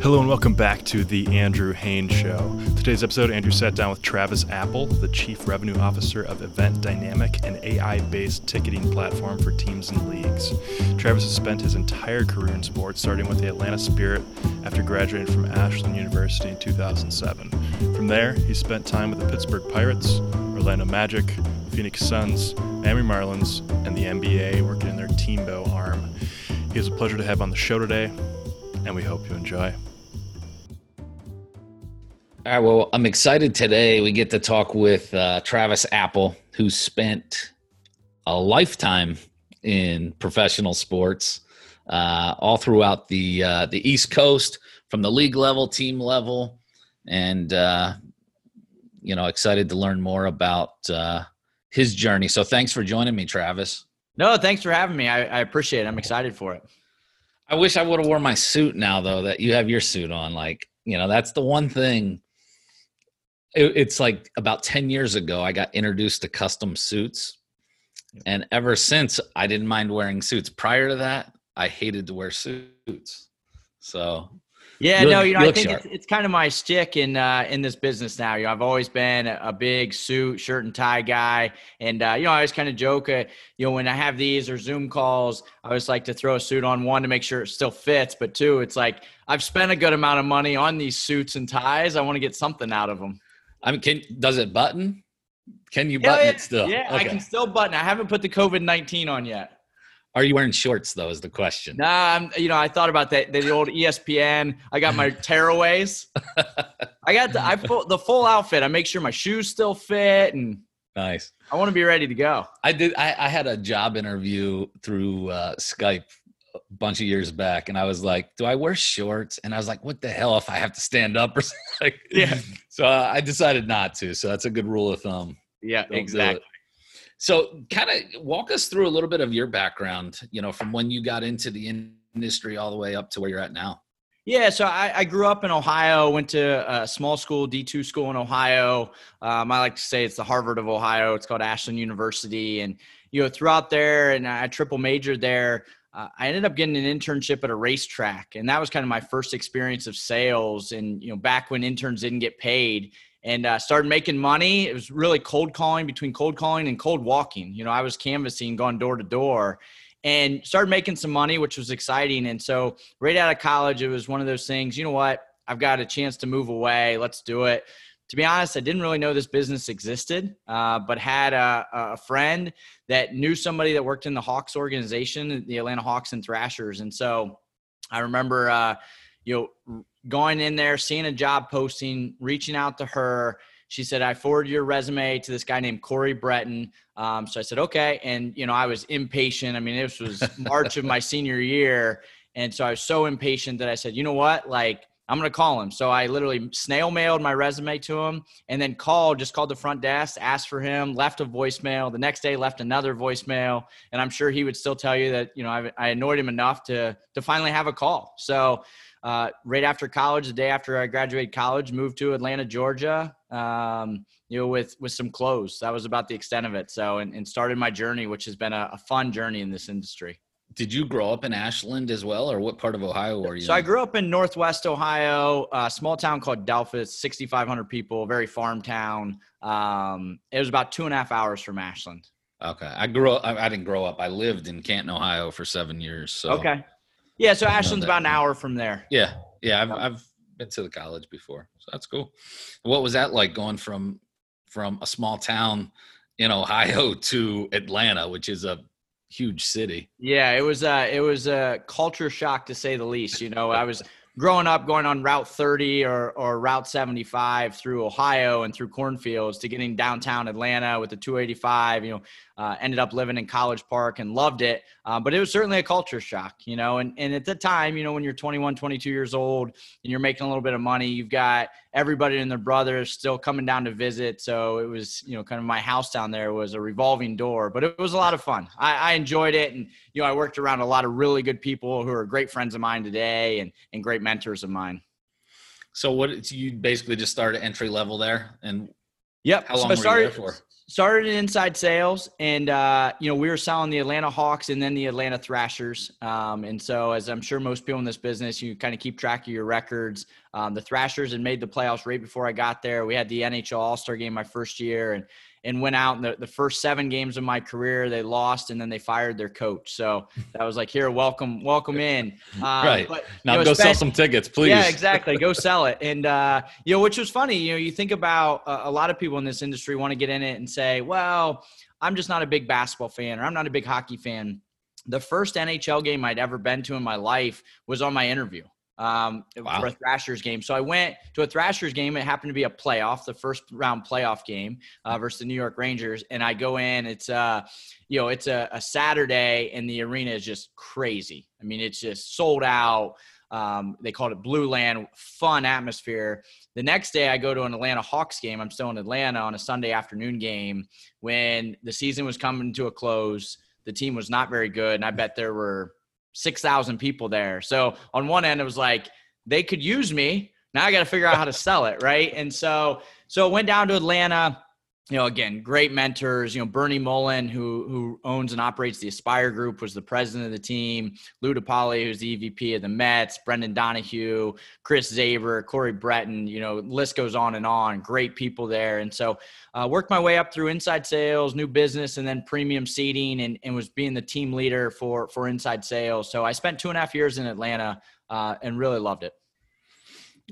Hello and welcome back to the Andrew Haines Show. Today's episode, Andrew sat down with Travis Apple, the Chief Revenue Officer of Event Dynamic, an AI based ticketing platform for teams and leagues. Travis has spent his entire career in sports, starting with the Atlanta Spirit after graduating from Ashland University in 2007. From there, he spent time with the Pittsburgh Pirates, Orlando Magic, Phoenix Suns, Miami Marlins, and the NBA, working in their TMBO arm. He is a pleasure to have on the show today, and we hope you enjoy. All right. Well, I'm excited today. We get to talk with uh, Travis Apple, who spent a lifetime in professional sports, uh, all throughout the uh, the East Coast, from the league level, team level, and uh, you know, excited to learn more about uh, his journey. So, thanks for joining me, Travis. No, thanks for having me. I, I appreciate it. I'm excited for it. I wish I would have worn my suit now, though. That you have your suit on, like you know, that's the one thing it, it's like about 10 years ago i got introduced to custom suits and ever since i didn't mind wearing suits prior to that i hated to wear suits so yeah, you no, you know, I think it's, it's, kind of my stick in uh, in this business now. You know, I've always been a, big suit, shirt and tie guy, and uh, you know, I always kind of joke, uh, you know, when I have these or Zoom calls, I always like to throw a suit on one to make sure it still fits, but two, it's like I've spent a good amount of money on these suits and ties. I want to get something out of them. I mean, can does it button? Can you button yeah, it still? Yeah, okay. I can still button. I haven't put the COVID nineteen on yet. Are you wearing shorts though? Is the question. Nah, I'm. You know, I thought about that. The old ESPN. I got my tearaways. I got the I full, the full outfit. I make sure my shoes still fit and. Nice. I want to be ready to go. I did. I, I had a job interview through uh, Skype bunch of years back, and I was like, "Do I wear shorts?" And I was like, "What the hell if I have to stand up or something?" Like, yeah. So uh, I decided not to. So that's a good rule of thumb. Yeah, Don't exactly. So, kind of walk us through a little bit of your background. You know, from when you got into the industry all the way up to where you're at now. Yeah, so I, I, grew up in Ohio, went to a small school, D2 school in Ohio. Um, I like to say it's the Harvard of Ohio. It's called Ashland University. And, you know, throughout there, and I triple majored there, uh, I ended up getting an internship at a racetrack, and that was kind of my first experience of sales. And you know, back when interns didn't get paid, and uh, started making money. It was really cold calling between cold calling and cold walking. You know, I was canvassing, going door to door, and started making some money, which was exciting. And so, right out of college, it was one of those things. You know what? I've got a chance to move away. Let's do it to be honest, I didn't really know this business existed, uh, but had a, a, friend that knew somebody that worked in the Hawks organization, the Atlanta Hawks and Thrashers. And so I remember, uh, you know, going in there, seeing a job posting, reaching out to her. She said, I forwarded your resume to this guy named Corey Breton. Um, so I said, okay. And, you know, I was impatient. I mean, this was March of my senior year. And so I was so impatient that I said, you know what? Like, I'm going to call him. So I literally snail mailed my resume to him and then called, just called the front desk, asked for him, left a voicemail. The next day left another voicemail. And I'm sure he would still tell you that, you know, I, I annoyed him enough to, to finally have a call. So uh, right after college, the day after I graduated college, moved to Atlanta, Georgia, um, you know, with, with some clothes. That was about the extent of it. So, and, and started my journey, which has been a, a fun journey in this industry did you grow up in Ashland as well, or what part of Ohio were you? So in? I grew up in Northwest Ohio, a small town called Delphos, 6,500 people, very farm town. Um, it was about two and a half hours from Ashland. Okay, I grew up. I, I, didn't grow up. I lived in Canton, Ohio, for seven years. So okay, yeah. So Ashland's about an hour from there. Yeah, yeah. I've, I've been to the college before, so that's cool. What was that like going from from a small town in Ohio to Atlanta, which is a huge city. Yeah, it was uh it was a culture shock to say the least. You know, I was growing up going on Route 30 or, or Route 75 through Ohio and through cornfields to getting downtown Atlanta with the 285, you know, uh, ended up living in College Park and loved it. Uh, but it was certainly a culture shock, you know, and, and at the time, you know, when you're 21, 22 years old and you're making a little bit of money, you've got everybody and their brothers still coming down to visit. So it was, you know, kind of my house down there was a revolving door, but it was a lot of fun. I, I enjoyed it. And, you know, I worked around a lot of really good people who are great friends of mine today and, and great mentors of mine. So what you basically just started entry level there and Yep. How long so were started, you there for? Started in inside sales and uh, you know we were selling the atlanta hawks and then the atlanta thrashers. Um, and so as i'm sure most people in this business you kind of keep track of your records. Um, the thrashers had made the playoffs right before i got there. We had the nhl all-star game my first year and and went out in the, the first seven games of my career they lost and then they fired their coach. So that was like here welcome welcome in. Uh, right. but, now know, go spent, sell some tickets please. yeah exactly. Go sell it. And uh, you know which was funny you know you think about uh, a lot of people in this industry want to get in it and say well i'm just not a big basketball fan or i'm not a big hockey fan. The first nhl game i'd ever been to in my life was on my interview um, wow. for a Thrashers game. So I went to a Thrashers game. It happened to be a playoff, the first round playoff game uh, versus the New York Rangers. And I go in. It's uh, you know, it's a, a Saturday, and the arena is just crazy. I mean, it's just sold out. Um, they called it Blue Land, fun atmosphere. The next day, I go to an Atlanta Hawks game. I'm still in Atlanta on a Sunday afternoon game when the season was coming to a close. The team was not very good, and I bet there were 6,000 people there. So on one end, it was like, they could use me. Now I got to figure out how to sell it. Right. And so, so it went down to Atlanta you know, again, great mentors. You know, Bernie Mullin, who who owns and operates the Aspire Group, was the president of the team. Lou DePaoli, who's the EVP of the Mets. Brendan Donohue, Chris Zabor, Corey Breton. You know, list goes on and on. Great people there, and so uh, worked my way up through inside sales, new business, and then premium seating, and, and was being the team leader for for inside sales. So I spent two and a half years in Atlanta uh, and really loved it.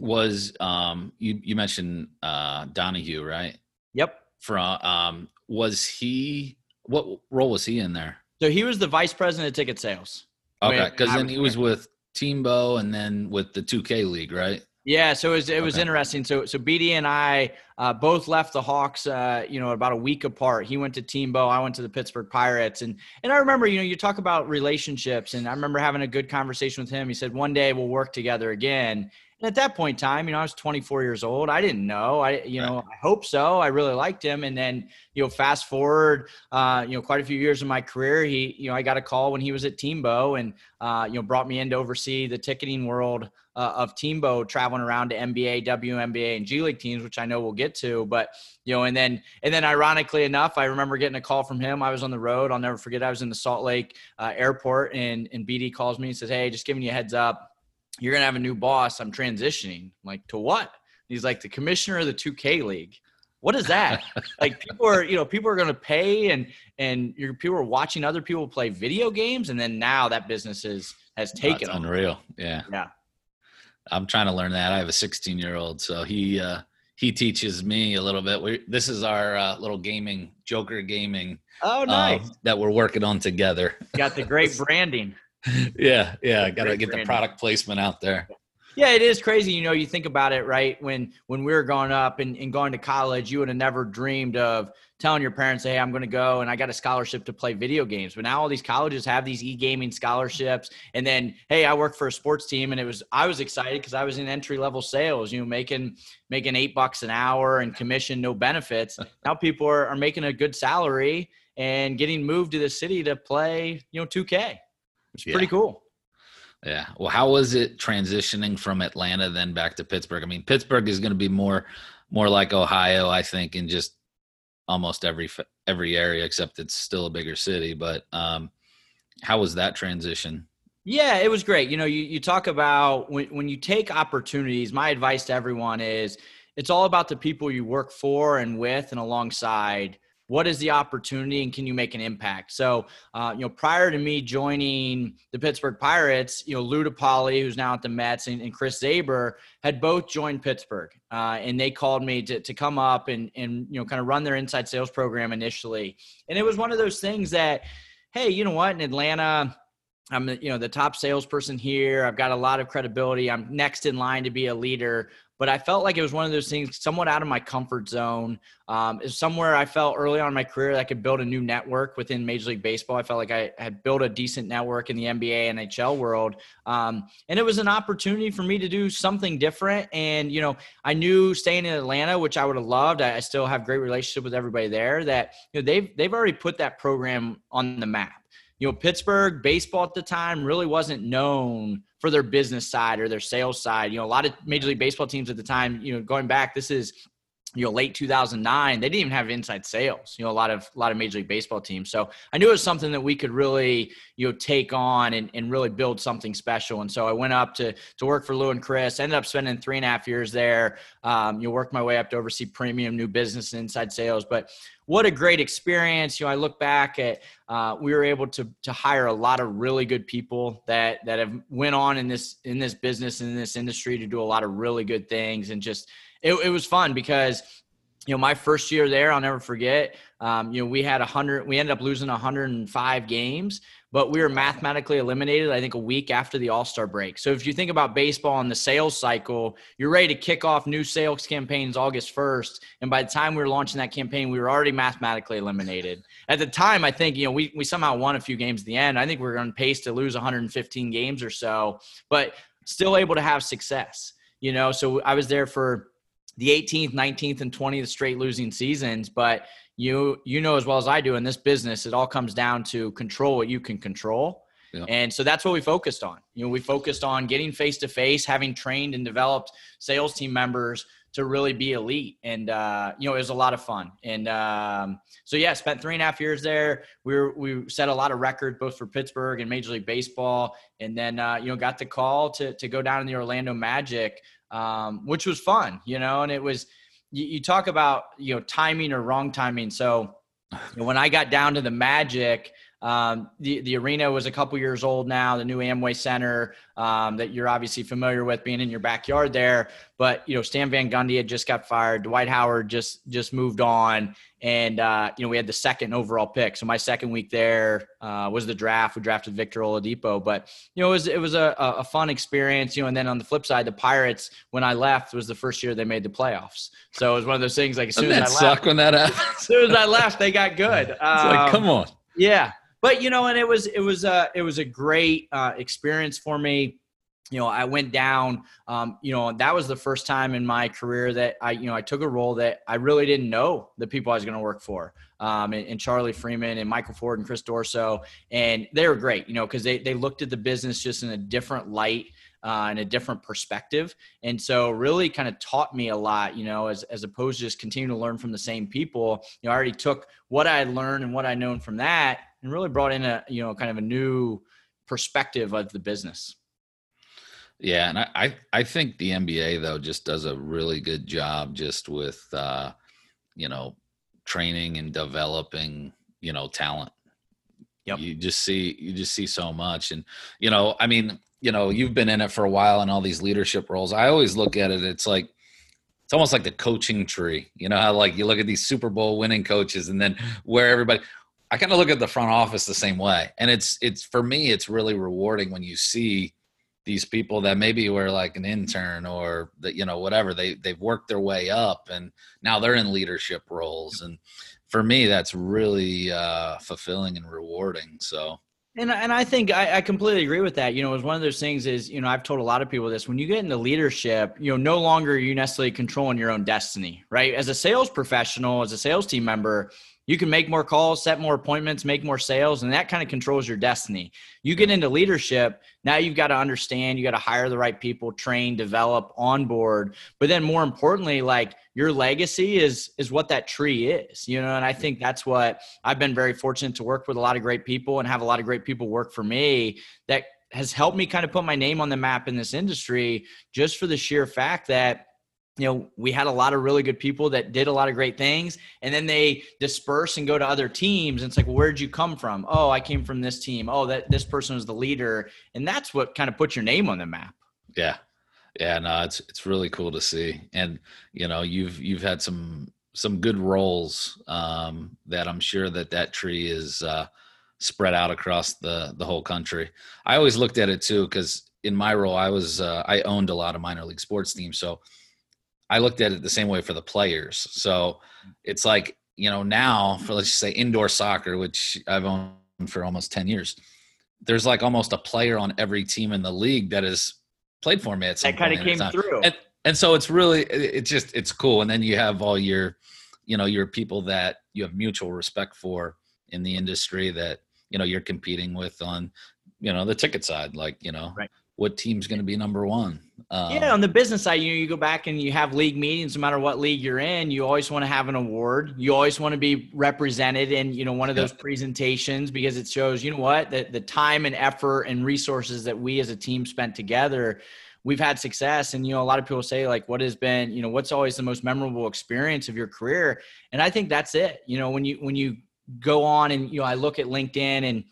Was um you you mentioned uh Donohue, right? Yep from um was he what role was he in there? So he was the vice president of ticket sales. Okay, because then he was with Team TMBO and then with the 2K league, right? Yeah, so it was it was interesting. So so BD and I uh, both left the Hawks, uh, you know, about a week apart. He went to Team TMBO, I went to the Pittsburgh Pirates, and and I remember, you know, you talk about relationships, and I remember having a good conversation with him. He said one day we'll work together again, and at that point in time, you know, I was 24 years old. I didn't know. I, you know, I hope so. I really liked him. And then, you know, fast forward, uh, you know, quite a few years in my career, he, you know, I got a call when he was at TMBO and, uh, you know, brought me in to oversee the ticketing world uh, of TMBO, traveling around to NBA, WNBA, and G League teams, which I know we'll get to. But you know, and then and then, ironically enough, I remember getting a call from him. I was on the road. I'll never forget. I was in the Salt Lake uh, airport, and and BD calls me and says, "Hey, just giving you a heads up." You're gonna have a new boss. I'm transitioning. I'm like to what? He's like the commissioner of the 2K league. What is that? like people are, you know, people are gonna pay and and your people are watching other people play video games, and then now that business is has taken. That's unreal. Yeah. Yeah. I'm trying to learn that. I have a 16 year old, so he uh he teaches me a little bit. We this is our uh, little gaming Joker gaming. Oh, nice. Uh, that we're working on together. Got the great branding yeah, yeah. Got to get the product placement out there. Yeah, it is crazy. You know, you think about it, right? When when we were growing up and, and going to college, you would have never dreamed of telling your parents, "Hey, I'm going to go and I got a scholarship to play video games." But now all these colleges have these e-gaming scholarships, and then, hey, I work for a sports team, and it was I was excited because I was in entry level sales, you know, making making eight bucks an hour and commission, no benefits. now people are, are making a good salary and getting moved to the city to play, you know, 2K. It's yeah. pretty cool. Yeah. Well, how was it transitioning from Atlanta then back to Pittsburgh? I mean, Pittsburgh is going to be more more like Ohio, I think, in just almost every every area except it's still a bigger city. But um, how was that transition? Yeah, it was great. You know, you, you talk about when, when you take opportunities, my advice to everyone is it's all about the people you work for and with and alongside what is the opportunity and can you make an impact so uh, you know prior to me joining the pittsburgh pirates you know lou DePaoli, who's now at the mets and, and chris zabor had both joined pittsburgh uh, and they called me to, to come up and, and you know kind of run their inside sales program initially and it was one of those things that hey you know what in atlanta I'm you know the top salesperson here. I've got a lot of credibility. I'm next in line to be a leader but I felt like it was one of those things somewhat out of my comfort zone. Um, is somewhere I felt early on in my career that I could build a new network within Major League Baseball. I felt like I had built a decent network in the NBA, NHL world. Um, and it was an opportunity for me to do something different. And, you know, I knew staying in Atlanta, which I would have loved, I, I still have great relationship with everybody there that, you know, they've, they've already put that program on the map you know, Pittsburgh baseball at the time really wasn't known for their business side or their sales side. You know, a lot of Major League Baseball teams at the time, you know, going back, this is you know late 2009 they didn't even have inside sales you know a lot of a lot of major league baseball teams. So i knew it was something that we could really you know take on and, and really build something special. And so i went up to to work for lou and chris ended up spending three and a half years there um, you know worked my way up to oversee premium new business and inside sales. But what a great experience. You know, I look back at uh, we were able to to hire a lot of really good people that that have went on in this in this business in this industry to do a lot of really good things and just it, it was fun because you know my first year there i'll never forget um, you know we had a 100 we ended up losing 105 games but we were mathematically eliminated i think a week after the all-star break. So if you think about baseball and the sales cycle you're ready to kick off new sales campaigns august 1st and by the time we were launching that campaign we were already mathematically eliminated. At the time i think you know we, we somehow won a few games at the end. I think we are on pace to lose 115 games or so but still able to have success you know? So i was there for the 18th, 19th, and 20th straight losing seasons. But you you know as well as I do in this business, it all comes down to control what you can control. Yeah. And so that's what we focused on. You know, we focused on getting face to face, having trained and developed sales team members to really be elite. And uh, you know, it was a lot of fun. And um, so yeah, spent three and a half years there. We were, we set a lot of records both for Pittsburgh and Major League Baseball. And then uh, you know, got the call to to go down in the Orlando Magic um, which was fun, you know, and it was, you, you talk about, you know, timing or wrong timing. So when I got down to the Magic, um, the the arena was a couple years old now. The new Amway Center um, that you're obviously familiar with, being in your backyard there. But you know, Stan Van Gundy had just got fired. Dwight Howard just just moved on, and uh, you know we had the second overall pick. So my second week there uh, was the draft. We drafted Victor Oladipo, but you know it was it was a, a fun experience. You know, and then on the flip side, the Pirates when I left was the first year they made the playoffs. So it was one of those things like as soon Doesn't as I left, when that happened. as soon as I left, they got good. Um, it's like, come on. Yeah, but you know, and it was it was a it was a great uh, experience for me. You know, I went down. Um, you know, that was the first time in my career that I, you know, I took a role that I really didn't know the people I was going to work for. Um, and, and, Charlie Freeman and Michael Ford and Chris Dorso, and they were great. You know, because they they looked at the business just in a different light. Uh, and a different perspective. And so really kind of taught me a lot, you know, as, as opposed to just continuing to learn from the same people. You know, I already took what I learned and what I known from that and really brought in a you know kind of a new perspective of the business. Yeah, and I I think the NBA though just does a really good job just with uh, you know training and developing you know talent. Yep. You just see you just see so much, and you know I mean you know you've been in it for a while in all these leadership roles. I always look at it. It's like it's almost like the coaching tree. You know how like you look at these Super Bowl winning coaches, and then where everybody I kind of look at the front office the same way. And it's it's for me it's really rewarding when you see these people that maybe were like an intern or that you know whatever they they've worked their way up and now they're in leadership roles and for me that's really uh fulfilling and rewarding so and, and I think I, I, completely agree with that. You know, it's one of those things is, you know, I've told a lot of people this when you get into leadership, you know, no longer are you necessarily controlling your own destiny, right? As a sales professional, as a sales team member, you can make more calls, set more appointments, make more sales, and that kind of controls your destiny. You get into leadership, now you've got to understand, you got to hire the right people, train, develop, onboard. But then more importantly, like your legacy is is what that tree is, you know, and I think that's what I've been very fortunate to work with a lot of great people and have a lot of great people work for me that has helped me kind of put my name on the map in this industry just for the sheer fact that you know, we had a lot of really good people that did a lot of great things, and then they disperse and go to other teams. And it's like, where'd you come from? Oh, I came from this team. Oh, that this person was the leader, and that's what kind of puts your name on the map. Yeah, yeah, no, it's it's really cool to see, and you know, you've you've had some some good roles um, that I'm sure that that tree is uh, spread out across the the whole country. I always looked at it too because in my role, I was uh, I owned a lot of minor league sports teams, so I looked at it the same way for the players. So it's like, you know, now for let's just say indoor soccer, which I've owned for almost 10 years, there's like almost a player on every team in the league that has played for me at some that kind of came through. And, and so it's really, it's just, it's cool. And then you have all your, you know, your people that you have mutual respect for in the industry that, you know, you're competing with on, you know, the ticket side, like, you know, right what team's going to be number one. Um, yeah, on the business side, you know, you go back and you have league meetings. No matter what league you're in, you always want to have an award. You always want to be represented in, you know, one of those presentations because it shows, you know, what the the time and effort and resources that we as a team spent together. We've had success, and you know, a lot of people say like, "What has been, you know, what's always the most memorable experience of your career?" And I think that's it. You know, when you when you go on and you know, I look at LinkedIn and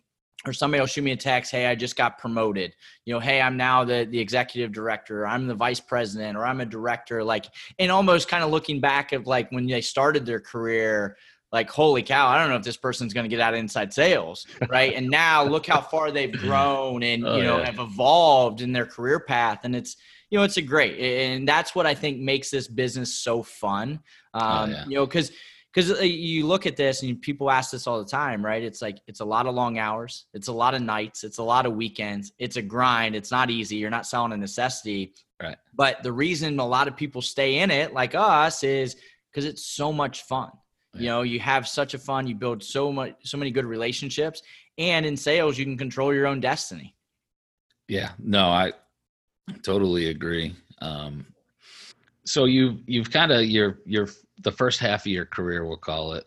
or somebody will shoot me a text hey i just got promoted you know hey i'm now the the executive director i'm the vice president or i'm a director like and almost kind of looking back of like when they started their career like holy cow i don't know if this person's going to get out of inside sales right and now look how far they've grown and oh, you know yeah. have evolved in their career path and it's you know it's a great and that's what i think makes this business so fun oh, um, oh, yeah. you know because because uh, you look at this and people ask this all the time, right? It's like it's a lot of long hours, it's a lot of nights, it's a lot of weekends, it's a grind. It's not easy. You're not selling a necessity, right? But the reason a lot of people stay in it, like us, is because it's so much fun. Yeah. You know, you have such a fun. You build so much, so many good relationships, and in sales, you can control your own destiny. Yeah, no, I totally agree. Um, so you you've kind of your your the first half of your career, we'll call it,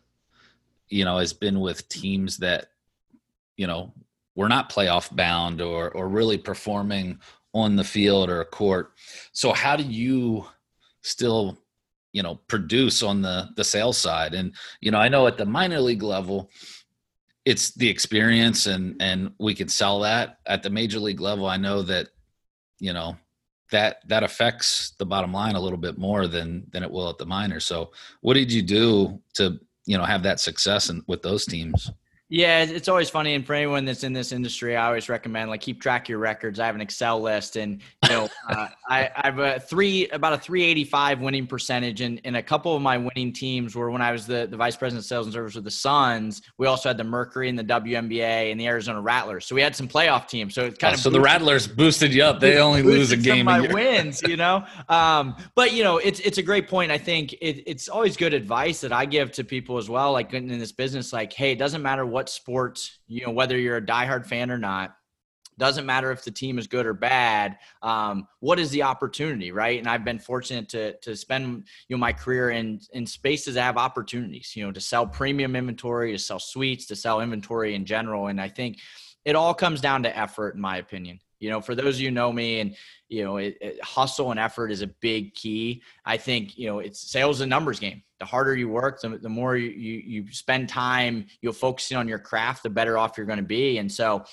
you know, has been with teams that, you know, were not playoff bound or or really performing on the field or a court. So how do you still, you know, produce on the the sales side? And you know, I know at the minor league level, it's the experience and and we can sell that. At the major league level, I know that, you know, that that affects the bottom line a little bit more than than it will at the minor. So, what did you do to you know have that success in, with those teams? Yeah, it's always funny, and for anyone that's in this industry, I always recommend like keep track of your records. I have an Excel list, and you know, uh, I, I, have a three about a 385 winning percentage, and, and a couple of my winning teams were when I was the, the vice president of sales and service with the Suns. We also had the Mercury and the WNBA and the Arizona Rattlers, so we had some playoff teams. So it's kind oh, of so the Rattlers boosted you up. They only lose a game. My wins, you know. Um, but you know, it's it's a great point. I think it, it's always good advice that I give to people as well, like in this business. Like, hey, it doesn't matter what what sport, you know, whether you're a diehard fan or not, doesn't matter if the team is good or bad. Um, what is the opportunity, right? And I've been fortunate to to spend you know my career in in spaces that have opportunities, you know, to sell premium inventory, to sell suites, to sell inventory in general. And I think it all comes down to effort, in my opinion. You know, for those of you know me, and you know, it, it, hustle and effort is a big key. I think you know it's sales and numbers game. The harder you work, the, the more you, you you spend time, you're focusing on your craft, the better off you're going to be. And so,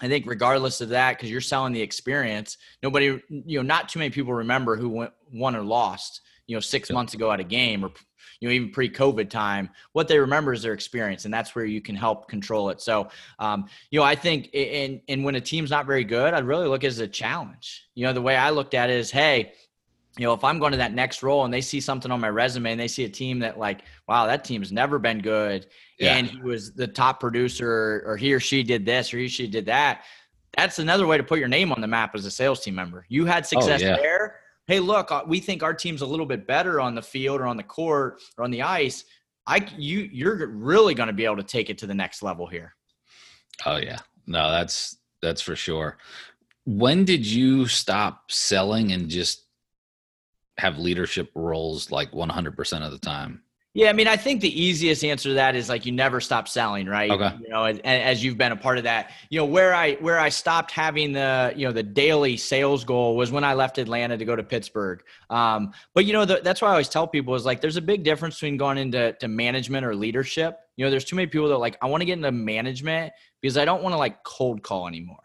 I think regardless of that, because you're selling the experience, nobody, you know, not too many people remember who went, won or lost, you know, six months ago at a game or you know, even pre-COVID time, what they remember is their experience, and that's where you can help control it. So, um, you know, I think, and and when a team's not very good, I'd really look at it as a challenge. You know, the way I looked at it is, hey, you know, if I'm going to that next role and they see something on my resume and they see a team that like, wow, that team's never been good, yeah. and he was the top producer, or he or she did this, or he or she did that. That's another way to put your name on the map as a sales team member. You had oh, success oh, yeah. there hey, look, uh, we think our team's a little bit better on the field or on the court or on the ice. I you you're really going to be able to take it to the next level here. Oh yeah. No, that's that's for sure. When did you stop selling and just have leadership roles like 100% of the time? Yeah, I mean, I think the easiest answer to that is like you never stop selling, right? Okay. You know, as, as, you've been a part of that. You know, where I where I stopped having the you know the daily sales goal was when I left Atlanta to go to Pittsburgh. Um, but you know, the, that's why I always tell people is like there's a big difference between going into to management or leadership. You know, there's too many people that like I want to get into management because I don't want to like cold call anymore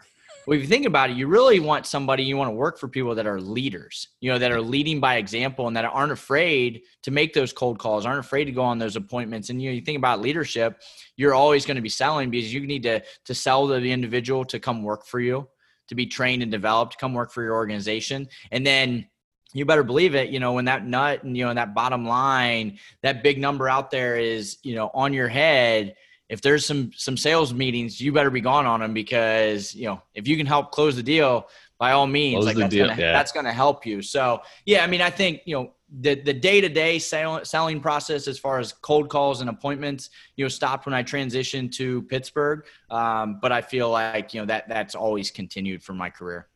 well, if you think about it, you really want somebody, you want to work for people that are leaders, you know, that are leading by example and that aren't afraid to make those cold calls, aren't afraid to go on those appointments. And you know, you think about leadership, you're always going to be selling because you need to to sell to the individual to come work for you, to be trained and developed, come work for your organization. And then you better believe it, you know, when that nut and you know, that bottom line, that big number out there is, you know, on your head if there's some some sales meetings, you better be gone on them because you know if you can help close the deal, by all means, close like that's deal, gonna, yeah. that's gonna help you. So yeah, I mean, I think you know the the day to day selling process as far as cold calls and appointments, you know, stopped when I transitioned to Pittsburgh. Um, but I feel like you know that that's always continued for my career.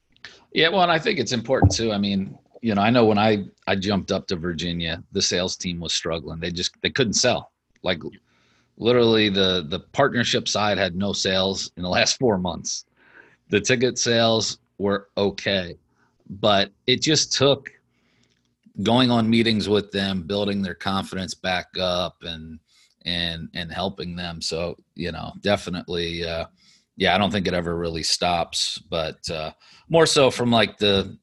Yeah, well, and I think it's important too. I mean, you know, I know when I I jumped up to Virginia, the sales team was struggling. They just they couldn't sell. Like literally the the partnership side had no sales in the last 4 months. The ticket sales were okay, but it just took going on meetings with them, building their confidence back up and and and helping them. So, you know, definitely uh yeah, I don't think it ever really stops, but uh more so from like the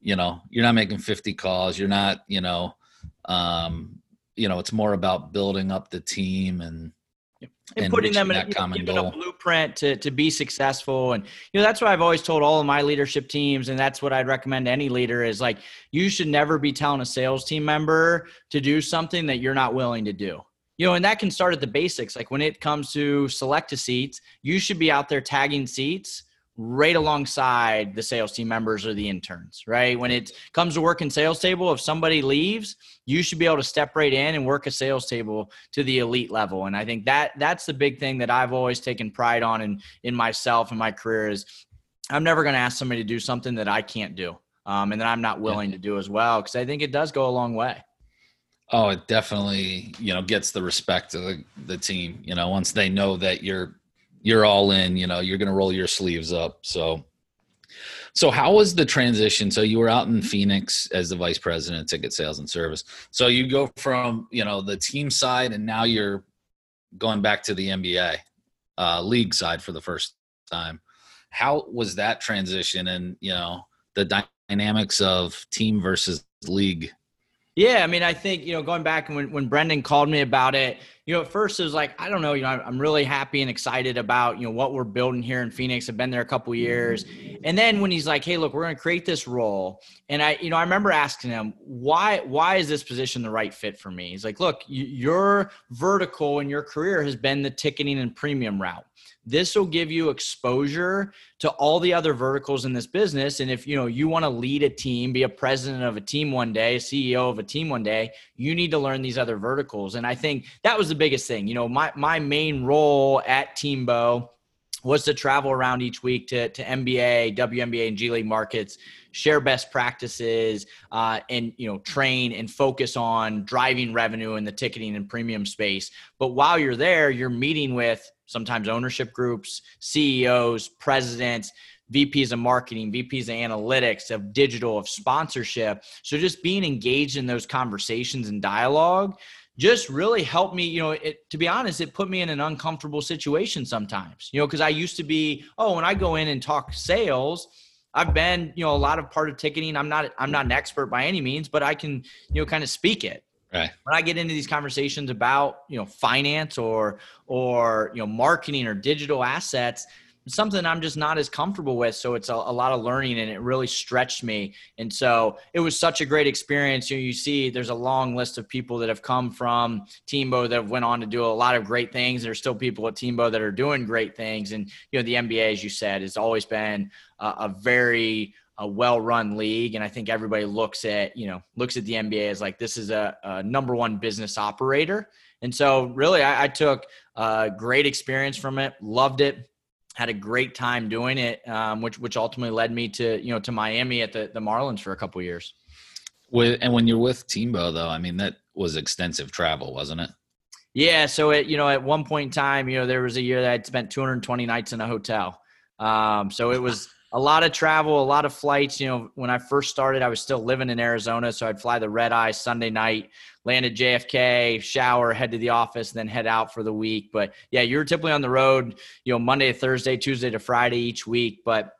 you know you're not making 50 calls you're not you know um you know it's more about building up the team and and, and putting them in a, common goal. a blueprint to, to be successful. And you know that's what i've always told all of my leadership teams and that's what i'd recommend to any leader is like you should never be telling a sales team member to do something that you're not willing to do. You know and that can start at the basics. Like when it comes to select a seats you should be out there tagging seats right alongside the sales team members or the interns, right? When it comes to working sales table, if somebody leaves, you should be able to step right in and work a sales table to the elite level. And I think that that's the big thing that I've always taken pride on in in myself and my career is I'm never going to ask somebody to do something that I can't do. Um, and that I'm not willing to do as well, because I think it does go a long way. Oh, it definitely, you know, gets the respect of the, the team. You know, once they know that you're you're all in you know you're going to roll your sleeves up. So so how was the transition? So you were out in phoenix as the vice president of ticket sales and service. So you go from you know the team side and now you're going back to the nba uh, league side for the first time. How was that transition and you know the dynamics of team versus league yeah, I mean, I think you know, going back and when when Brendan called me about it, you know, at first it was like, I don't know, you know, I'm really happy and excited about you know what we're building here in Phoenix. I've been there a couple years, and then when he's like, Hey, look, we're going to create this role, and I, you know, I remember asking him why why is this position the right fit for me? He's like, Look, your vertical in your career has been the ticketing and premium route this will give you exposure to all the other verticals in this business. And if you know you want to lead a team be a president of a team one day ceo of a team one day you need to learn these other verticals. And i think that was the biggest thing. You know my my main role at TMBO was to travel around each week to, to NBA, WNBA, and G League markets, share best practices, uh, and you know train and focus on driving revenue in the ticketing and premium space. But while you're there, you're meeting with sometimes ownership groups, CEOs, presidents, VPs of marketing, VPs of analytics, of digital, of sponsorship. So just being engaged in those conversations and dialogue just really helped me you know it, to be honest it put me in an uncomfortable situation sometimes you know because i used to be oh when i go in and talk sales i've been you know a lot of part of ticketing i'm not i'm not an expert by any means but i can you know kind of speak it right when i get into these conversations about you know finance or or you know marketing or digital assets something I'm just not as comfortable with. So it's a, a, lot of learning and it really stretched me. And so it was such a great experience. You, know, you see there's a long list of people that have come from TMBO that went on to do a lot of great things. There's still people at TMBO that are doing great things. And, you know, the NBA, as you said, has always been a, a very a well-run league and i think everybody looks at you know looks at the nba as like this is a, a number one business operator and so really I, I took a great experience from it loved it had a great time doing it, um, which which ultimately led me to you know to Miami at the the Marlins for a couple years. With and when you're with TMBO though, I mean that was extensive travel, wasn't it? Yeah. So it you know at one point in time, you know there was a year that I'd spent 220 nights in a hotel. Um, so it was a lot of travel, a lot of flights. You know, when I first started, I was still living in Arizona, so I'd fly the red eye Sunday night, land at JFK, shower, head to the office, then head out for the week. But yeah, you're typically on the road, you know, Monday to Thursday, Tuesday to Friday each week. But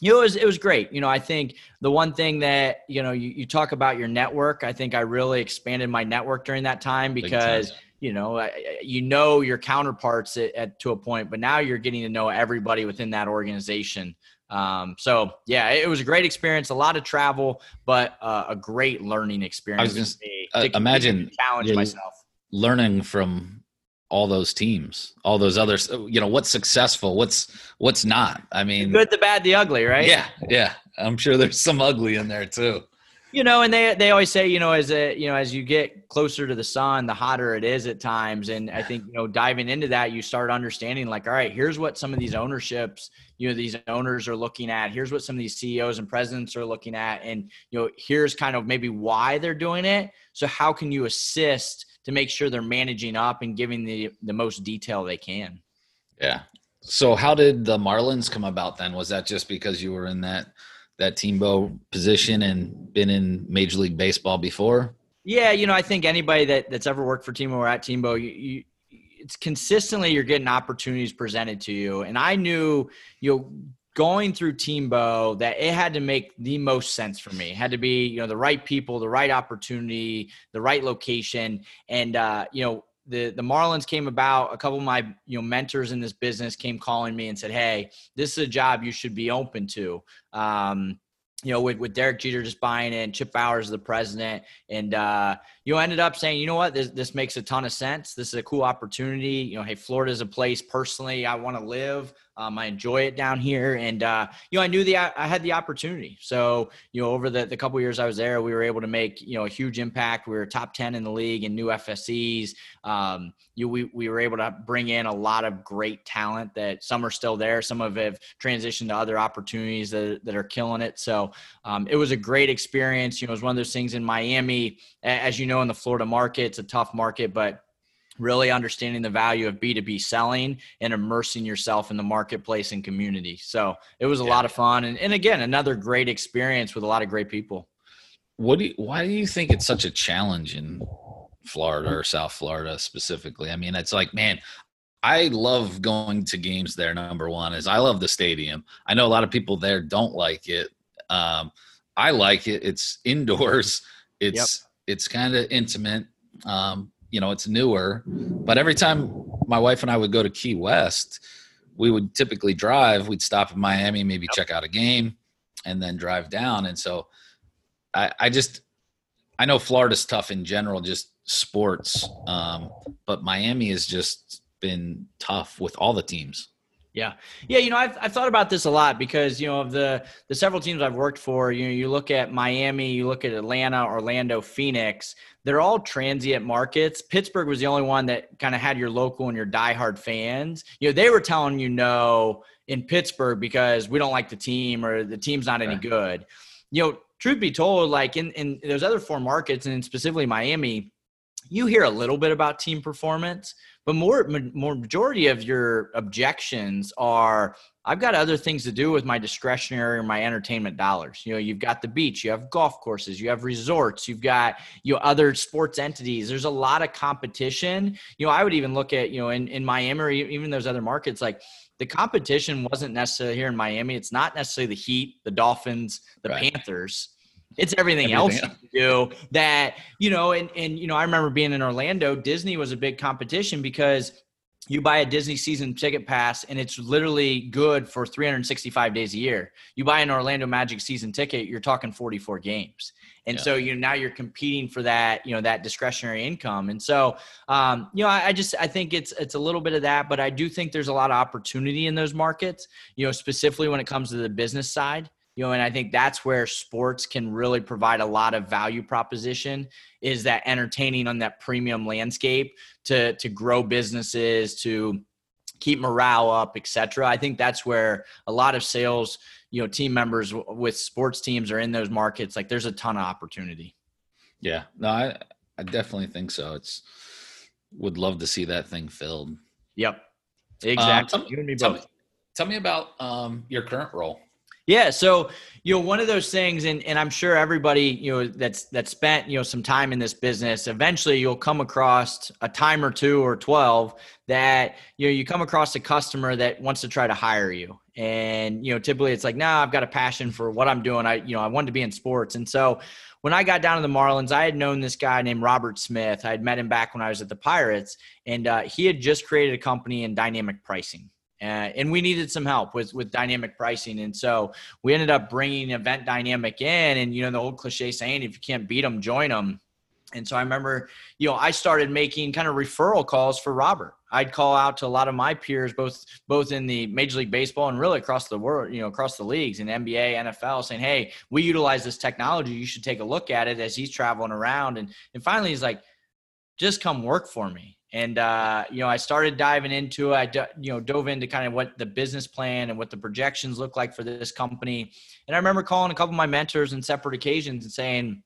you know, it was, it was great. You know, I think the one thing that, you know, you, you talk about your network, I think I really expanded my network during that time because, you know, you know your counterparts at, at, to a point, but now you're getting to know everybody within that organization. Um, so yeah, it was a great experience, a lot of travel, but uh, a great learning experience. I was just uh, imagine challenge myself, learning from all those teams, all those others. You know, what's successful, what's what's not. I mean, the good, the bad, the ugly, right? Yeah, yeah. I'm sure there's some ugly in there too. You know, and they they always say, you know, as a you know, as you get closer to the sun, the hotter it is at times. And I think, you know, diving into that, you start understanding like, all right, here's what some of these ownerships, you know, these owners are looking at. Here's what some of these CEOs and presidents are looking at. And, you know, here's kind of maybe why they're doing it. So how can you assist to make sure they're managing up and giving the the most detail they can? Yeah. So how did the Marlins come about then? Was that just because you were in that that TMBO position and been in Major League Baseball before? Yeah, you know, I think anybody that, that's ever worked for TMBO or at TMBO, you, you it's consistently you're getting opportunities presented to you. And I knew, you know, going through TMBO that it had to make the most sense for me. It had to be, you know, the right people, the right opportunity, the right location. And uh, you know, the the Marlins came about. A couple of my you know mentors in this business came calling me and said, "Hey, this is a job you should be open to." Um, you know, with, with Derek Jeter just buying in, Chip Bowers the president, and uh, you ended up saying, you know what, this this makes a ton of sense. This is a cool opportunity. You know, hey, Florida is a place personally I want to live. Um, I enjoy it down here, and uh, you know, I knew the I had the opportunity. So you know, over the the couple years I was there, we were able to make you know a huge impact. We were top ten in the league in new FSCs. Um, you we we were able to bring in a lot of great talent. That some are still there, some of have transitioned to other opportunities that that are killing it. So um, it was a great experience. You know, it was one of those things in Miami, as you know, in the Florida market, it's a tough market, but really understanding the value of B2B selling and immersing yourself in the marketplace and community. So it was a yeah. lot of fun. And, and again, another great experience with a lot of great people. What do you, why do you think it's such a challenge in Florida or South Florida specifically? I mean, it's like, man, I love going to games there. Number one is I love the stadium. I know a lot of people there don't like it. Um, I like it. It's indoors. It's. It's kind of intimate. Um, you know it's newer but every time my wife and i would go to key west we would typically drive we'd stop in miami maybe check out a game and then drive down and so i i just i know florida's tough in general just sports um, but miami has just been tough with all the teams yeah. Yeah. You know, I've, I've thought about this a lot because, you know, of the, the several teams I've worked for, you know, you look at Miami, you look at Atlanta, Orlando, Phoenix, they're all transient markets. Pittsburgh was the only one that kind of had your local and your diehard fans. You know, they were telling you no in Pittsburgh because we don't like the team or the team's not any good. You know, truth be told, like in, in those other four markets and specifically Miami, you hear a little bit about team performance, but more more majority of your objections are I've got other things to do with my discretionary or my entertainment dollars. You know, you've got the beach, you have golf courses, you have resorts, you've got you know other sports entities. There's a lot of competition. You know, I would even look at you know in in Miami or even those other markets like the competition wasn't necessarily here in Miami. It's not necessarily the Heat, the Dolphins, the right. Panthers it's everything, everything else you do that, you know, and, and, you know, I remember being in Orlando, Disney was a big competition because you buy a Disney season ticket pass and it's literally good for 365 days a year. You buy an Orlando Magic season ticket, you're talking 44 games. And yeah. so you now you're competing for that, you know, that discretionary income. And so, um, you know, I, I, just I think it's it's a little bit of that, but I do think there's a lot of opportunity in those markets. You know, specifically when it comes to the business side you know and i think that's where sports can really provide a lot of value proposition is that entertaining on that premium landscape to to grow businesses to keep morale up etc i think that's where a lot of sales you know team members with sports teams are in those markets like there's a ton of opportunity. Yeah. No i i definitely think so. It's would love to see that thing filled. Yep. Exactly. um, tell, me, tell, me, tell me about um, your current role yeah. So, you know, one of those things, and, and I'm sure everybody, you know, that's that spent, you know, some time in this business, eventually you'll come across a time or two or 12 that, you know, you come across a customer that wants to try to hire you. And, you know, typically it's like, nah, I've got a passion for what I'm doing. I, you know, I wanted to be in sports. And so when I got down to the Marlins, I had known this guy named Robert Smith. I had met him back when I was at the Pirates, and uh, he had just created a company in dynamic pricing. Uh, and we needed some help with with dynamic pricing. And so we ended up bringing event dynamic in and you know the old cliche saying if you can't beat them join them and so i remember you know i started making kind of referral calls for robert. I'd call out to a lot of my peers both both in the major league baseball and really across the world you know across the leagues in nba nfl saying hey we utilize this technology. You should take a look at it as he's traveling around. And and finally he's like just come work for me. And uh, you know, I started diving into it. I you know dove into kind of what the business plan and what the projections look like for this company. And I remember calling a couple of my mentors on separate occasions and saying,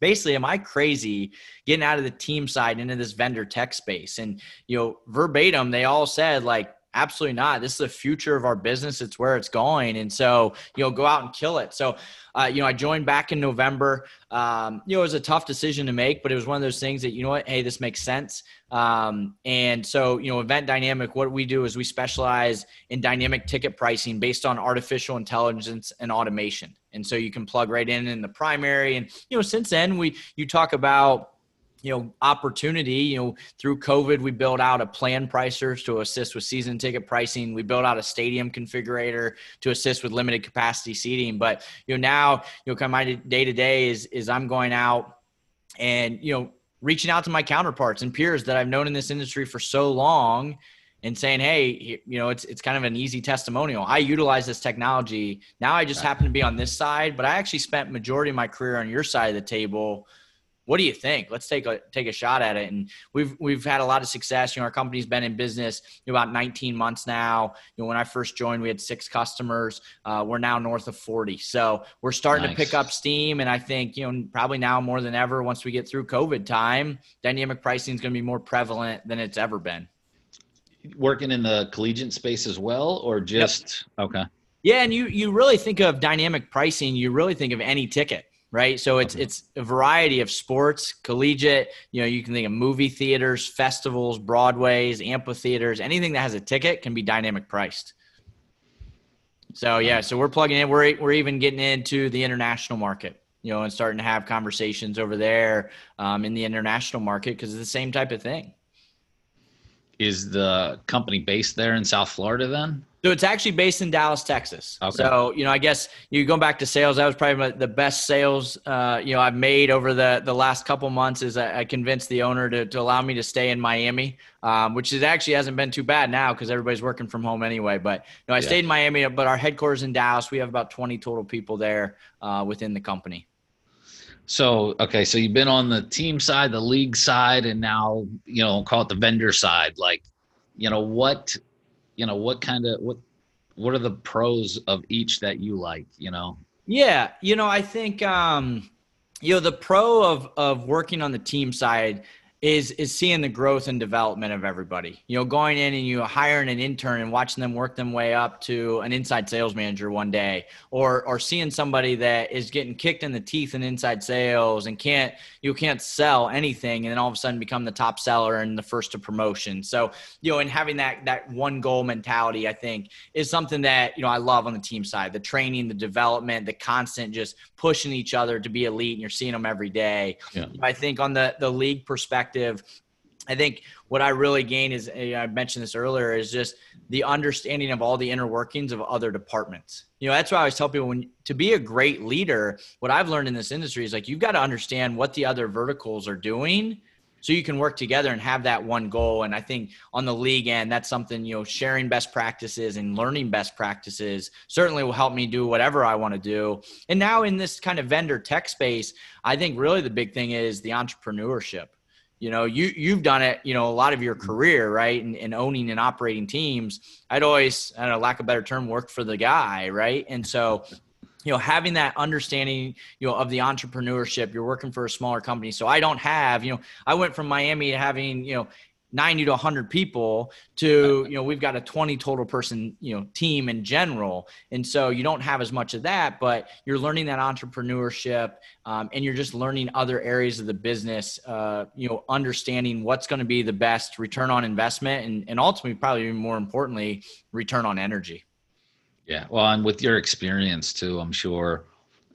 basically am i crazy getting out of the team side into this vendor tech space and you know verbatim they all said like absolutely not. This is the future of our business. It's where it's going. And so you know go out and kill it. So uh, you know i joined back in november. Um, you know it was a tough decision to make but it was one of those things that you know what? Hey this makes sense. Um, and so you know event dynamic what we do is we specialize in dynamic ticket pricing based on artificial intelligence and automation. And so you can plug right in in the primary. And you know since then we you talk about you know opportunity you know through covid we built out a plan pricers to assist with season ticket pricing we built out a stadium configurator to assist with limited capacity seating but you know now you know kind of my day to day is is i'm going out and you know reaching out to my counterparts and peers that i've known in this industry for so long and saying, "Hey, you know, it's it's kind of an easy testimonial. I utilize this technology. Now I just happen to be on this side, but I actually spent majority of my career on your side of the table what do you think? Let's take a take a shot at it. And we've we've had a lot of success. You know, our company's been in business about 19 months now. You know, when I first joined, we had six customers. Uh, we're now north of 40. So we're starting nice. to pick up steam. And I think you know probably now more than ever, once we get through COVID time, dynamic pricing is going to be more prevalent than it's ever been. Working in the collegiate space as well, or just yep. okay? Yeah, and you you really think of dynamic pricing, you really think of any ticket right? So it's it's a variety of sports, collegiate. You know, you can think of movie theaters, festivals, Broadways, amphitheaters, anything that has a ticket can be dynamic priced. So yeah, so we're plugging in. We're we're even getting into the international market, you know, and starting to have conversations over there um, in the international market because it's the same type of thing. Is the company based there in South Florida then? So it's actually based in Dallas, Texas. Okay. So you know, I guess you going back to sales. That was probably the best sales uh, you know I've made over the the last couple months. Is I, I convinced the owner to, to allow me to stay in Miami, um, which is actually hasn't been too bad now because everybody's working from home anyway. But you know, I yeah. stayed in Miami, but our headquarters in Dallas. We have about twenty total people there uh, within the company. So okay, so you've been on the team side, the league side, and now you know call it the vendor side. Like, you know what you know what kind of what what are the pros of each that you like you know? Yeah you know i think um you know the pro of of working on the team side is is seeing the growth and development of everybody. You know, going in and you hiring an intern and watching them work them way up to an inside sales manager one day, or or seeing somebody that is getting kicked in the teeth in inside sales and can't you can't sell anything, and then all of a sudden become the top seller and the first to promotion. So you know, and having that that one goal mentality, I think, is something that you know I love on the team side. The training, the development, the constant just pushing each other to be elite, and you're seeing them every day. Yeah. I think on the the league perspective perspective, I think what I really gain is I mentioned this earlier is just the understanding of all the inner workings of other departments. You know, that's why I always tell people when to be a great leader, what I've learned in this industry is like you've got to understand what the other verticals are doing so you can work together and have that one goal. And i think on the league end that's something you know sharing best practices and learning best practices certainly will help me do whatever i want to do. And now in this kind of vendor tech space i think really the big thing is the entrepreneurship you know you you've done it you know a lot of your mm-hmm. career right and, and owning and operating teams. I'd always i don't know lack of better term work for the guy right? And so you know having that understanding you know of the entrepreneurship you're working for a smaller company so i don't have you know i went from miami to having you know 90 to 100 people to you know we've got a 20 total person you know team in general. And so you don't have as much of that but you're learning that entrepreneurship um, and you're just learning other areas of the business uh, you know understanding what's going to be the best return on investment and, and ultimately probably more importantly return on energy. Yeah. Well and with your experience too i'm sure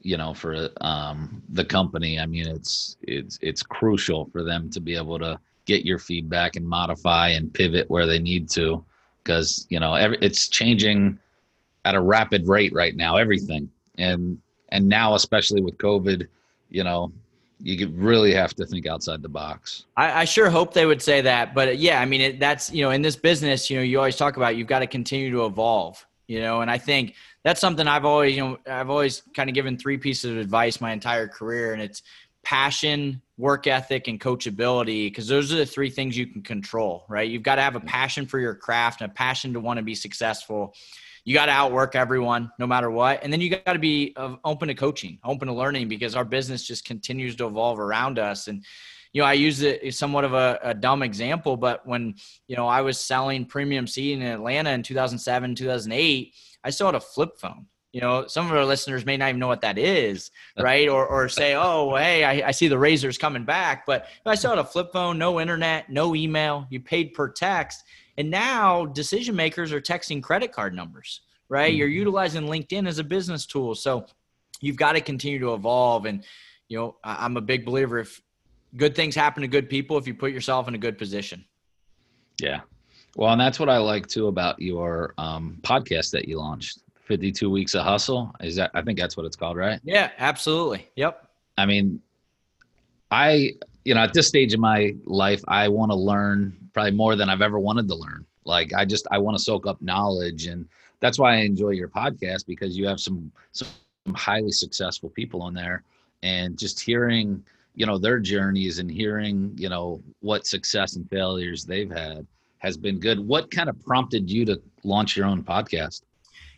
you know for um, the company i mean it's it's it's crucial for them to be able to get your feedback and modify and pivot where they need to. Because you know every, it's changing at a rapid rate right now everything. And and now especially with covid you know you really have to think outside the box. I, I sure hope they would say that but yeah i mean it, that's you know in this business you know you always talk about you've got to continue to evolve you know and i think that's something i've always you know i've always kind of given three pieces of advice my entire career and it's passion work ethic and coachability because those are the three things you can control right? You've got to have a mm. passion for your craft and a passion to want to be successful. You got to outwork everyone no matter what and then you got to be open to coaching open to learning because our business just continues to evolve around us. And you know i use it somewhat of a, a dumb example but when you know i was selling premium seed in atlanta in 2007 2008 i still had a flip phone you know some of our listeners may not even know what that is right? Or, or say oh hey I, I see the razors coming back. But i still had a flip phone no internet no email you paid per text and now decision makers are texting credit card numbers right? Mm-hmm. you're utilizing linkedin as a business tool. So you've got to continue to evolve and you know i'm a big believer if good things happen to good people if you put yourself in a good position. Yeah. Well and that's what i like too about your um, podcast that you launched 52 weeks of hustle? Is that i think that's what it's called right? Yeah absolutely. Yep. I mean i you know at this stage of my life i want to learn probably more than i've ever wanted to learn. Like i just i want to soak up knowledge and that's why i enjoy your podcast because you have some some highly successful people on there and just hearing you know their journeys and hearing you know what success and failures they've had has been good. What kind of prompted you to launch your own podcast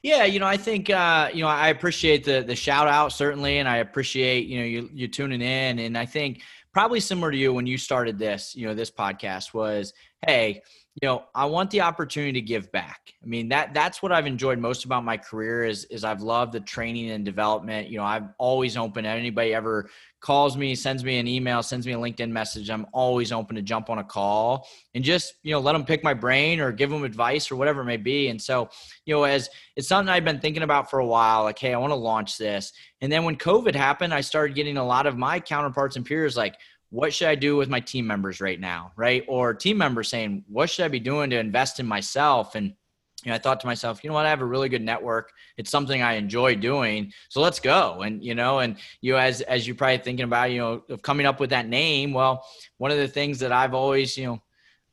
yeah, you know, I think uh, you know I appreciate the the shout out certainly, and I appreciate you know you you tuning in, and I think probably similar to you when you started this, you know, this podcast was, hey, you know, I want the opportunity to give back. I mean, that that's what I've enjoyed most about my career is is I've loved the training and development. You know, I'm always open. Anybody ever calls me, sends me an email, sends me a LinkedIn message, I'm always open to jump on a call and just, you know, let them pick my brain or give them advice or whatever it may be. And so, you know, as it's something I've been thinking about for a while, like, hey, I want to launch this. And then when COVID happened, I started getting a lot of my counterparts and peers like, what should I do with my team members right now? Right. Or team members saying, what should I be doing to invest in myself? And you know, I thought to myself, you know what, I have a really good network. It's something I enjoy doing. So let's go. And, you know, and you, as, as you're probably thinking about, you know, of coming up with that name, well, one of the things that I've always, you know,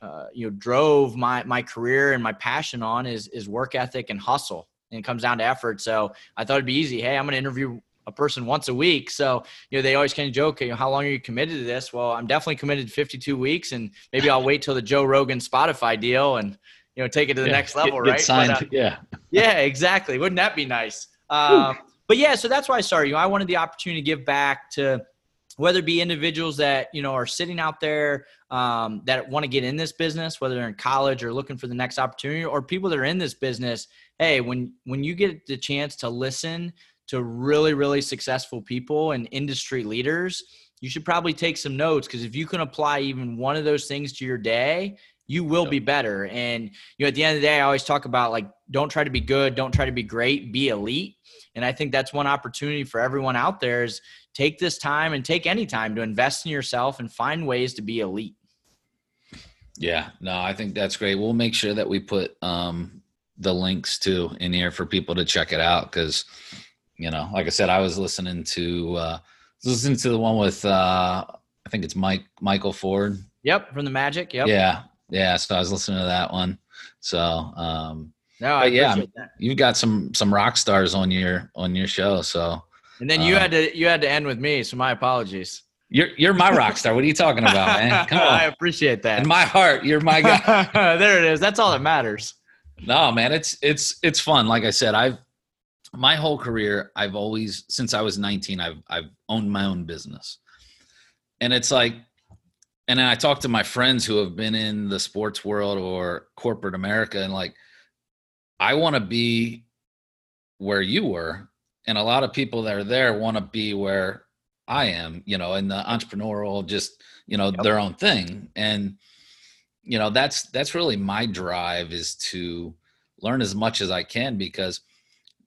uh, you know, drove my, my career and my passion on is, is work ethic and hustle. And it comes down to effort. So I thought it'd be easy. Hey, I'm going to interview a person once a week. So, you know, they always kind of joke, you know, how long are you committed to this? Well, I'm definitely committed to 52 weeks and maybe I'll wait till the Joe Rogan Spotify deal and, you know, take it to the yeah, next level, get, right? signed, but, uh, yeah. Yeah, exactly. Wouldn't that be nice? Um, but yeah, so that's why I started. You know, I wanted the opportunity to give back to whether it be individuals that you know are sitting out there um, that want to get in this business, whether they're in college or looking for the next opportunity, or people that are in this business. Hey, when when you get the chance to listen to really, really successful people and industry leaders, you should probably take some notes because if you can apply even one of those things to your day, you will be better. And you know, at the end of the day, I always talk about like don't try to be good, don't try to be great, be elite. And I think that's one opportunity for everyone out there is take this time and take any time to invest in yourself and find ways to be elite. Yeah, no, I think that's great. We'll make sure that we put um, the links to in here for people to check it out because you know, like I said, I was listening to uh listening to the one with uh I think it's Mike Michael Ford. Yep, from the Magic. Yep. Yeah. Yeah. So I was listening to that one. So um no, I yeah, that. you've got some some rock stars on your on your show. So and then you um, had to you had to end with me, so my apologies. You're you're my rock star. What are you talking about, man? Come on. I appreciate that. In my heart, you're my guy. there it is. That's all that matters. No, man, it's it's it's fun. Like I said, I've my whole career, I've always since I was 19, I've I've owned my own business. And it's like and I talk to my friends who have been in the sports world or corporate America and like I want to be where you were and a lot of people that are there want to be where I am, you know, in the entrepreneurial just, you know, yep. their own thing. And you know, that's that's really my drive is to learn as much as I can because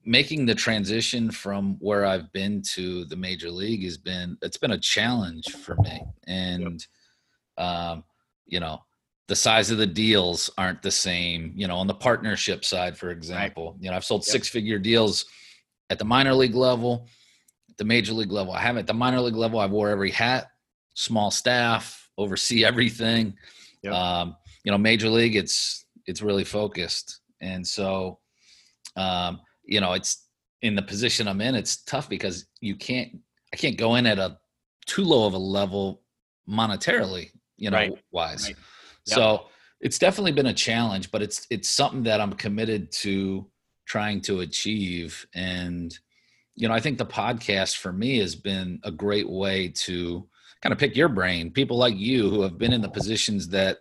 making the transition from where I've been to the major league has been it's been a challenge for me. And um, you know, the size of the deals aren't the same, you know, on the partnership side, for example. Right. You know, I've sold yep. six figure deals at the minor league level, at the major league level. I haven't at the minor league level, I wore every hat, small staff, oversee everything. Yep. Um, you know, major league, it's it's really focused. And so um, you know, it's in the position I'm in, it's tough because you can't, I can't go in at a too low of a level monetarily, you know, Right. wise. Right. Yep. So it's definitely been a challenge, but it's it's something that I'm committed to trying to achieve. And you know, I think the podcast for me has been a great way to kind of pick your brain. People like you who have been in the positions that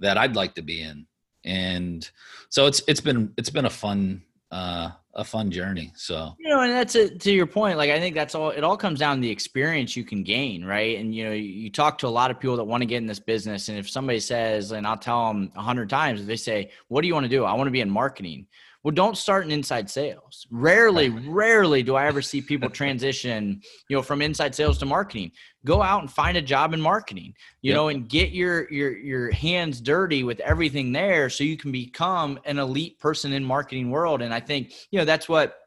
that I'd like to be in, and so it's it's been it's been a fun uh, a fun journey. So You know, and that's it to your point. Like, I think that's all. It all comes down to the experience you can gain, right? And you know, you, you talk to a lot of people that want to get in this business, and if somebody says, and I'll tell them a hundred times, if they say, "What do you want to do?" I want to be in marketing. Well, don't start in inside sales. Rarely, rarely do I ever see people transition, you know, from inside sales to marketing. Go out and find a job in marketing, you Yep. know, and get your your your hands dirty with everything there, so you can become an elite person in marketing world. And I think you know that's what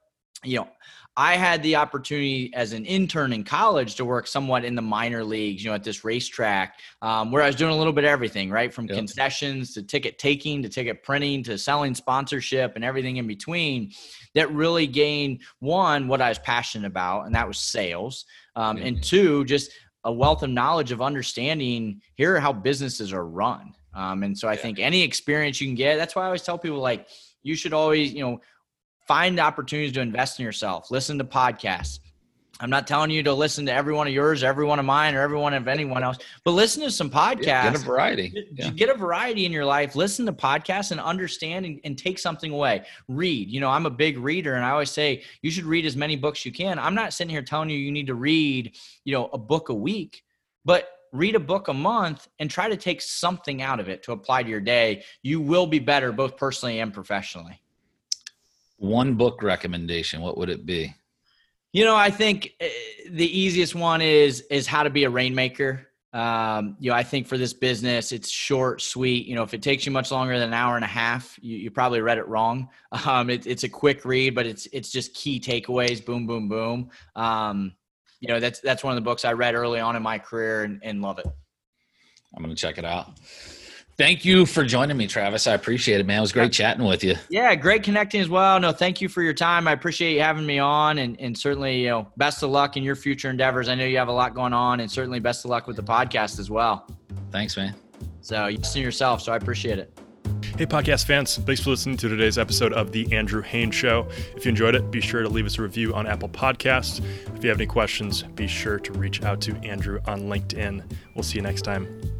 you know I had the opportunity as an intern in college to work somewhat in the minor leagues, you know, at this racetrack, um, where I was doing a little bit of everything, right? From Yep. concessions to ticket taking to ticket printing to selling sponsorship and everything in between that really gained one, what I was passionate about, and that was sales. Um. And two, just a wealth of knowledge of understanding here are how businesses are run. Um, and so I Yeah. think any experience you can get, that's why I always tell people like, you should always, you know, find opportunities to invest in yourself. Listen to podcasts. I'm not telling you to listen to every one of yours, every one of mine, or every one of anyone else, but listen to some podcasts. yeah, get a variety. Get- Yeah. Get a variety in your life. Listen to podcasts and understand and, and take something away. Read. You know, I'm a big reader, and I always say you should read as many books you can. I'm not sitting here telling you you need to read, you know, a book a week, but read a book a month and try to take something out of it to apply to your day. You will be better, both personally and professionally. One book recommendation. What would it be? You know, I think uh, the easiest one is is how to be a rainmaker. Um, you know, I think for this business, it's short, sweet. You know, if it takes you much longer than an hour and a half, you, you probably read it wrong. Um, it, it's a quick read, but it's it's just key takeaways. Boom, boom, boom. Um, you know, that's that's one of the books I read early on in my career and, and love it. I'm to check it out. Thank you for joining me, Travis. I appreciate it, man. It was great chatting with you. Yeah, great connecting as well. No, thank you for your time. I appreciate you having me on, and and certainly, you know, best of luck in your future endeavors. I know you have a lot going on, and certainly best of luck with the podcast as well. Thanks, man. So you listen to yourself. So I appreciate it. Hey, podcast fans, thanks for listening to today's episode of The Andrew Haines Show. If you enjoyed it, be sure to leave us a review on Apple Podcasts. If you have any questions, be sure to reach out to Andrew on LinkedIn. We'll see you next time.